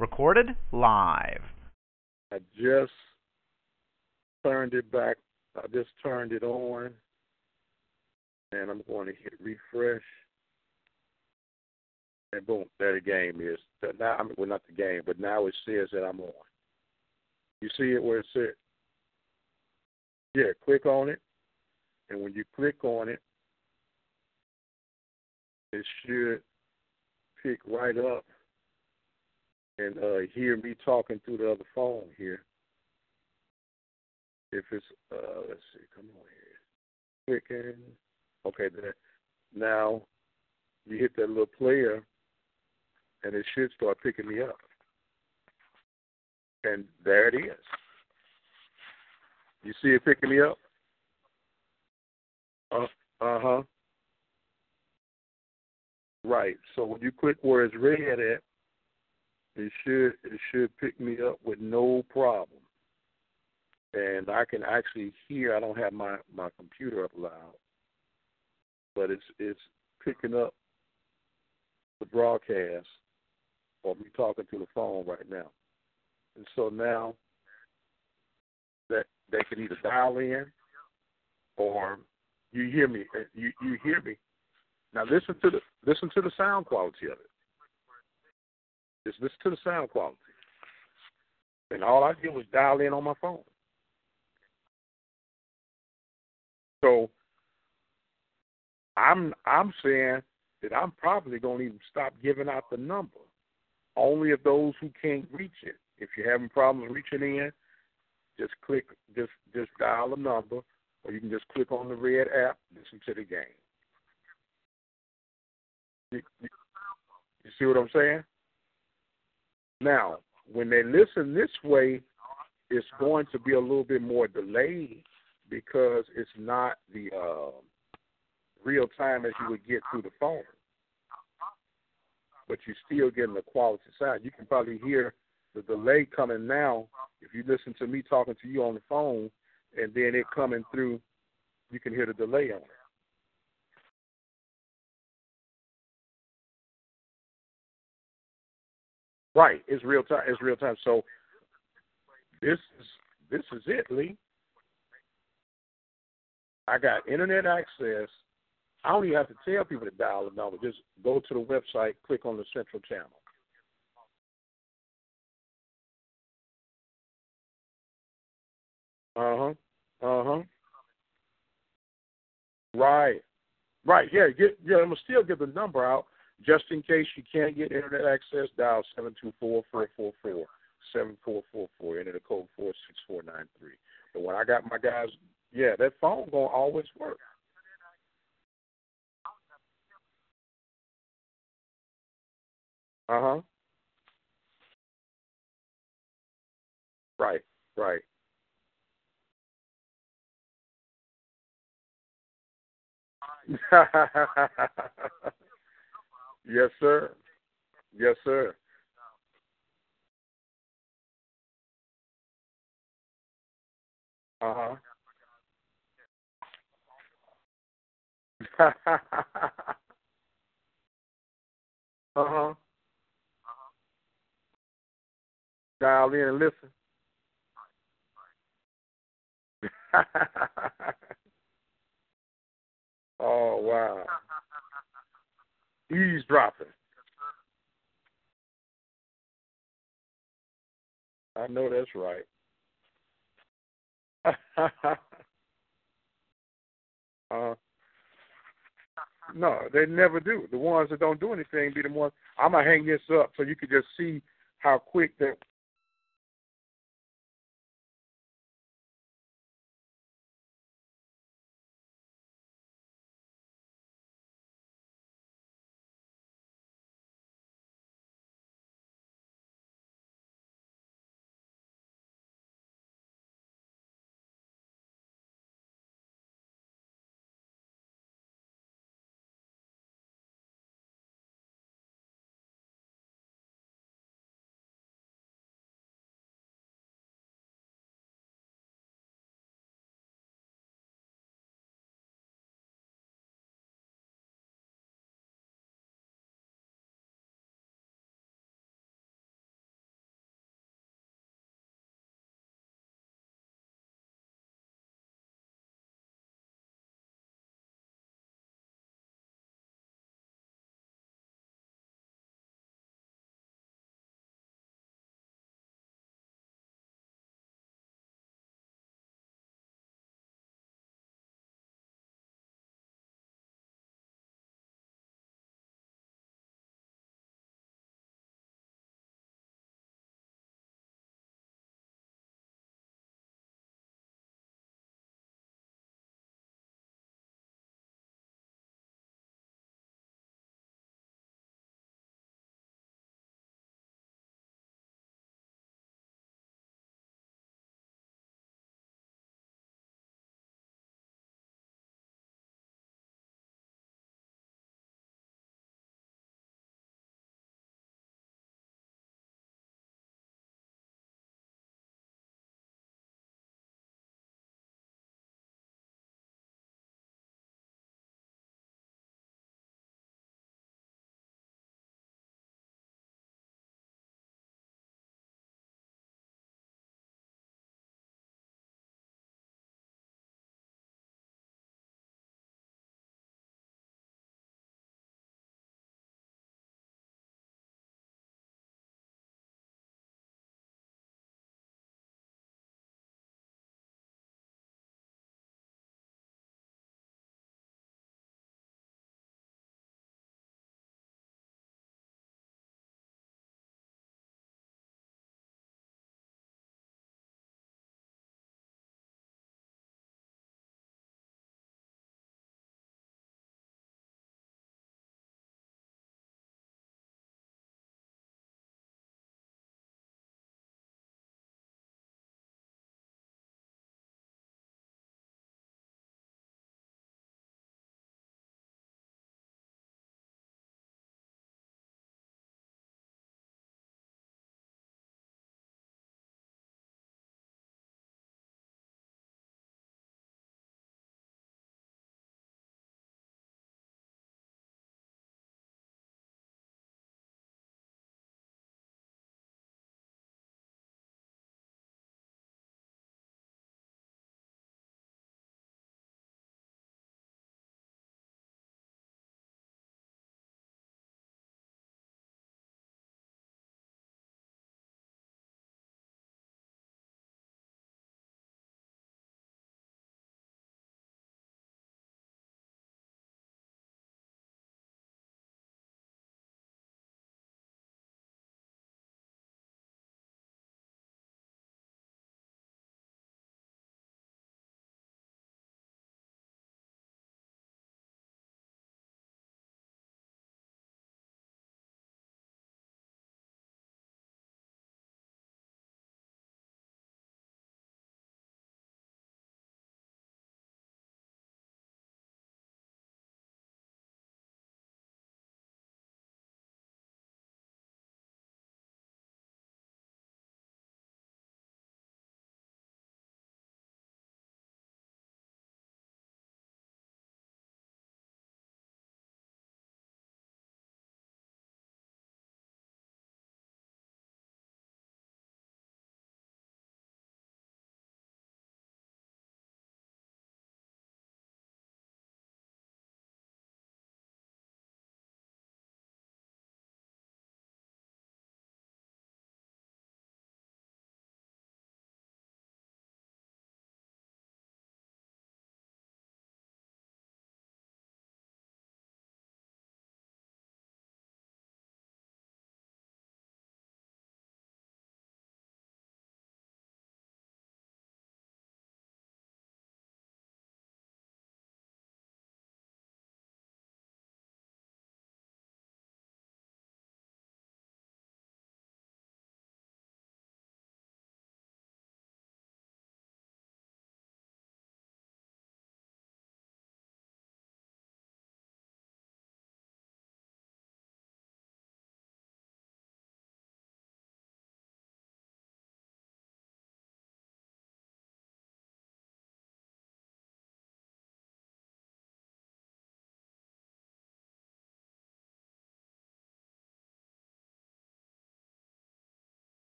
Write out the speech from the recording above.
Recorded live. I just turned it back. I just turned it on, and I'm going to hit refresh. And boom, there the game is. Now, I mean, well, not the game, but now it says that I'm on. You see it where it says, yeah, click on it. And when you click on it, it should pick right up and uh, hear me talking through the other phone here. If it's, uh, let's see, come on here. Clicking. Okay, there. Now you hit that little player, and it should start picking me up. And there it is. You see it picking me up? Uh huh. Right. So when you click where it's red at, it should it should pick me up with no problem. And I can actually hear. I don't have my my computer up loud, but it's it's picking up the broadcast or me talking to the phone right now. And so now that they can either dial in or you hear me. You you hear me. Now listen to the listen to the sound quality of it. Just listen to the sound quality. And all I did was dial in on my phone. So I'm I'm saying that I'm probably gonna even stop giving out the number. Only of those who can't reach it. If you're having problems reaching in, just click, just just dial a number, or you can just click on the red app, listen to the game. You, you, you see what I'm saying? Now, when they listen this way, it's going to be a little bit more delayed because it's not the uh, real time as you would get through the phone. But you're still getting the quality sound. You can probably hear the delay coming now, if you listen to me talking to you on the phone and then it coming through, you can hear the delay on it. Right, it's real time. It's real time. So this is this is it, Lee. I got internet access. I don't even have to tell people to dial the number. Just go to the website, click on the central channel. Uh huh. Uh huh. Right. Right. Yeah. Get. Yeah. I'm gonna still get the number out just in case you can't get internet access. Dial seven two four four four four seven four four four. Enter the code four six four nine three. But when I got my guys, yeah, that phone gonna always work. Uh huh. Right. Right. yes, sir. Yes, sir. Uh huh. uh huh. Dial in and listen. Oh wow. Eavesdropping. I know that's right. uh, no, they never do. The ones that don't do anything be the ones. I'm gonna hang this up so you can just see how quick that